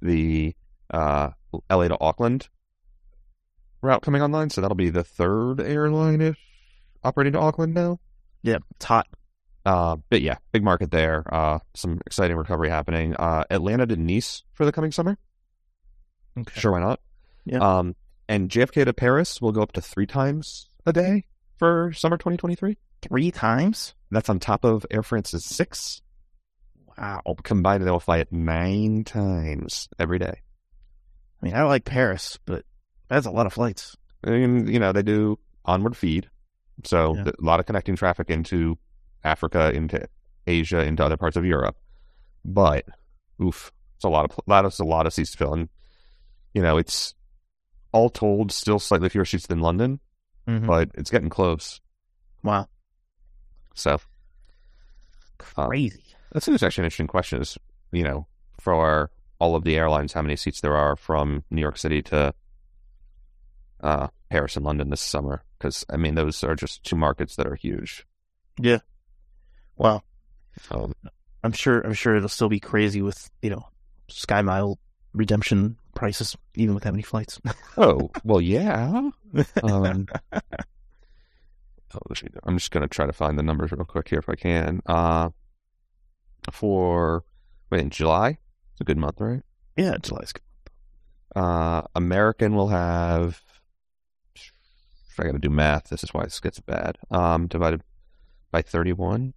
[SPEAKER 2] the uh LA to Auckland route coming online, so that'll be the third airline if operating to Auckland now.
[SPEAKER 1] Yeah, it's hot.
[SPEAKER 2] Uh, but yeah, big market there. Uh, some exciting recovery happening. Uh, Atlanta to Nice for the coming summer.
[SPEAKER 1] Okay.
[SPEAKER 2] Sure, why not?
[SPEAKER 1] Yeah.
[SPEAKER 2] Um, and JFK to Paris will go up to three times a day for summer 2023.
[SPEAKER 1] Three times.
[SPEAKER 2] That's on top of Air France's six.
[SPEAKER 1] Wow.
[SPEAKER 2] Oh, combined, they will fly it nine times every day.
[SPEAKER 1] I mean, I like Paris, but that's a lot of flights.
[SPEAKER 2] And, you know, they do onward feed. So
[SPEAKER 1] Yeah.
[SPEAKER 2] a lot of connecting traffic into Africa, into Asia, into other parts of Europe. But, oof, it's a lot of, lot of, it's a lot of seats to fill. And, you know, it's all told still slightly fewer seats than London,
[SPEAKER 1] Mhm.
[SPEAKER 2] but it's getting close.
[SPEAKER 1] Wow.
[SPEAKER 2] So Uh,
[SPEAKER 1] Crazy.
[SPEAKER 2] That's an- actually an interesting question. Is you know for all of the airlines, how many seats there are from New York City to uh, Paris and London this summer? Because I mean, those are just two markets that are huge. Yeah.
[SPEAKER 1] Wow.
[SPEAKER 2] Um,
[SPEAKER 1] I'm sure. I'm sure it'll still be crazy with you know Sky Mile redemption prices, even with that many flights.
[SPEAKER 2] oh well, yeah. Um, oh. I'm just gonna try to find the numbers real quick here if I can. Uh, for wait in July, it's a good month, right?
[SPEAKER 1] yeah, July's good.
[SPEAKER 2] Uh, American will have. I got to do math. This is why this gets bad. Um, divided by thirty-one.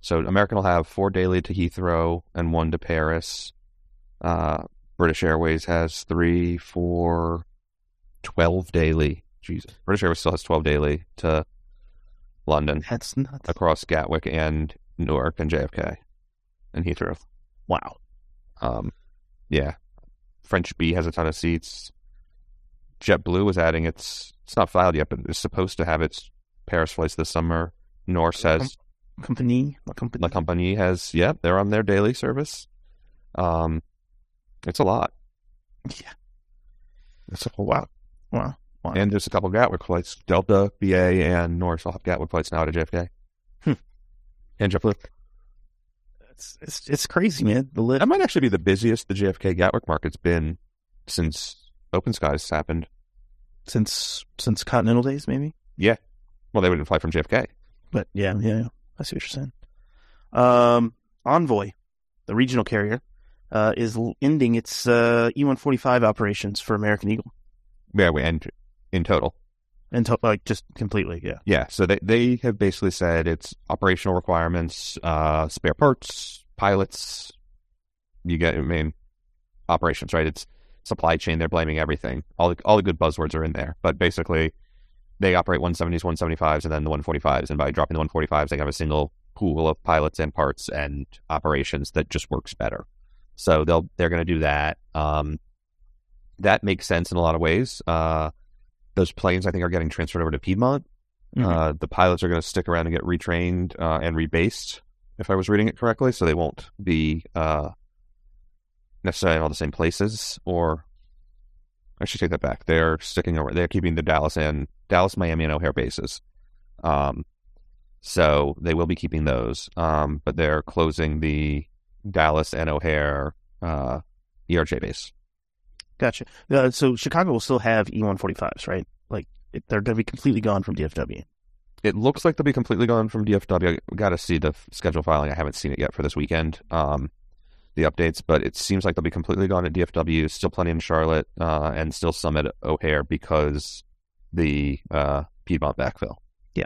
[SPEAKER 2] So American will have four daily to Heathrow and one to Paris. Uh, British Airways has three, four, twelve daily. Jesus, British Airways still has twelve daily to London
[SPEAKER 1] That's nuts.
[SPEAKER 2] across Gatwick and Newark and JFK and Heathrow.
[SPEAKER 1] Wow.
[SPEAKER 2] Um, yeah, French Bee has a ton of seats. JetBlue is adding its. It's not filed yet, but it's supposed to have its Paris flights this summer. Norse has
[SPEAKER 1] Company. La company.
[SPEAKER 2] La Compagnie has. Yeah, they're on their daily service. Um, it's a lot.
[SPEAKER 1] Yeah.
[SPEAKER 2] It's a whole lot.
[SPEAKER 1] Wow. Wow.
[SPEAKER 2] And there's a couple Gatwick flights. Delta, BA, and Norse will have Gatwick flights now to JFK.
[SPEAKER 1] Hmm.
[SPEAKER 2] And JetBlue.
[SPEAKER 1] It's, it's it's crazy, man. The list.
[SPEAKER 2] That might actually be the busiest the JFK Gatwick market's been since Open Skies happened.
[SPEAKER 1] since since Continental days, maybe. Yeah.
[SPEAKER 2] Well, they wouldn't fly from JFK.
[SPEAKER 1] But yeah, yeah, yeah. I see what you're saying. Um, Envoy, the regional carrier, uh, is ending its uh, E145 operations for American Eagle,
[SPEAKER 2] Yeah, we and in total.
[SPEAKER 1] and to- like just completely. Yeah.
[SPEAKER 2] Yeah, so they they have basically said it's operational requirements, uh, spare parts, pilots. You get, I mean, operations, right? It's supply chain. They're blaming everything. All the, all the good buzzwords are in there, but basically, they operate 170s, 175s, and then the 145s. And by dropping the 145s, they have a single pool of pilots and parts and operations that just works better. So they'll they're going to do that. Um, that makes sense in a lot of ways. Uh, those planes, I think, are getting transferred over to Piedmont.
[SPEAKER 1] Mhm.
[SPEAKER 2] Uh, the pilots are going to stick around and get retrained uh, and rebased, if I was reading it correctly, so they won't be uh, necessarily in all the same places. Or I should take that back. They're sticking over. They're keeping the Dallas and Dallas, Miami, and O'Hare bases. Um, so they will be keeping those, um, but they're closing the Dallas and O'Hare uh, ERJ base.
[SPEAKER 1] Gotcha. Uh, so Chicago will still have E145s, right? Like it, they're going to be completely gone from DFW.
[SPEAKER 2] It looks like they'll be completely gone from DFW. I got to see the schedule filing. I haven't seen it yet for this weekend. Um, the updates, but it seems like they'll be completely gone at DFW. Still plenty in Charlotte, uh, and still some at O'Hare because the uh, Piedmont backfill.
[SPEAKER 1] Yeah,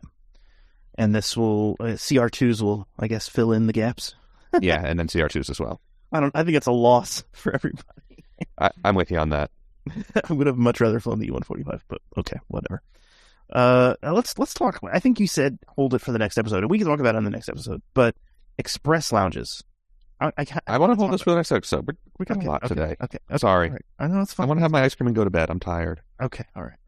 [SPEAKER 1] and this will uh, CR2s will, I guess, fill in the gaps.
[SPEAKER 2] Yeah, and then CR2s as well.
[SPEAKER 1] I don't. I think it's a loss for everybody.
[SPEAKER 2] I, I'm with you on that.
[SPEAKER 1] I would have much rather flown the E145, but okay, whatever. Uh, let's let's talk. I think you said hold it for the next episode, and we can talk about it on the next episode. But express lounges. I I,
[SPEAKER 2] I want to hold this for the next episode. We, we got
[SPEAKER 1] okay,
[SPEAKER 2] a lot
[SPEAKER 1] okay,
[SPEAKER 2] today.
[SPEAKER 1] Okay,
[SPEAKER 2] Sorry.
[SPEAKER 1] all right. I know it's fine.
[SPEAKER 2] I want to have my ice cream and go to bed. I'm tired.
[SPEAKER 1] Okay, all right.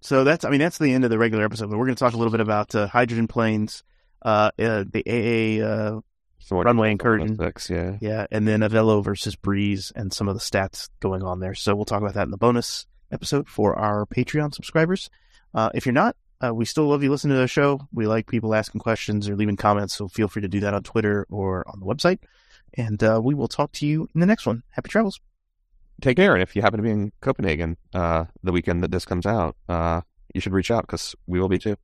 [SPEAKER 1] So that's I mean that's the end of the regular episode. But we're going to talk a little bit about uh, hydrogen planes, uh, uh the AA, uh,
[SPEAKER 2] So
[SPEAKER 1] Runway incursion.
[SPEAKER 2] Six, yeah.
[SPEAKER 1] yeah, and then Avelo versus Breeze, and some of the stats going on there. So we'll talk about that in the bonus episode for our Patreon subscribers. Uh, if you're not, uh, we still love you listening to the show. We like people asking questions or leaving comments, so feel free to do that on Twitter or on the website. And uh, we will talk to you in the next one. Happy travels.
[SPEAKER 2] Take care. And if you happen to be in Copenhagen uh, the weekend that this comes out, uh, you should reach out because we will be too.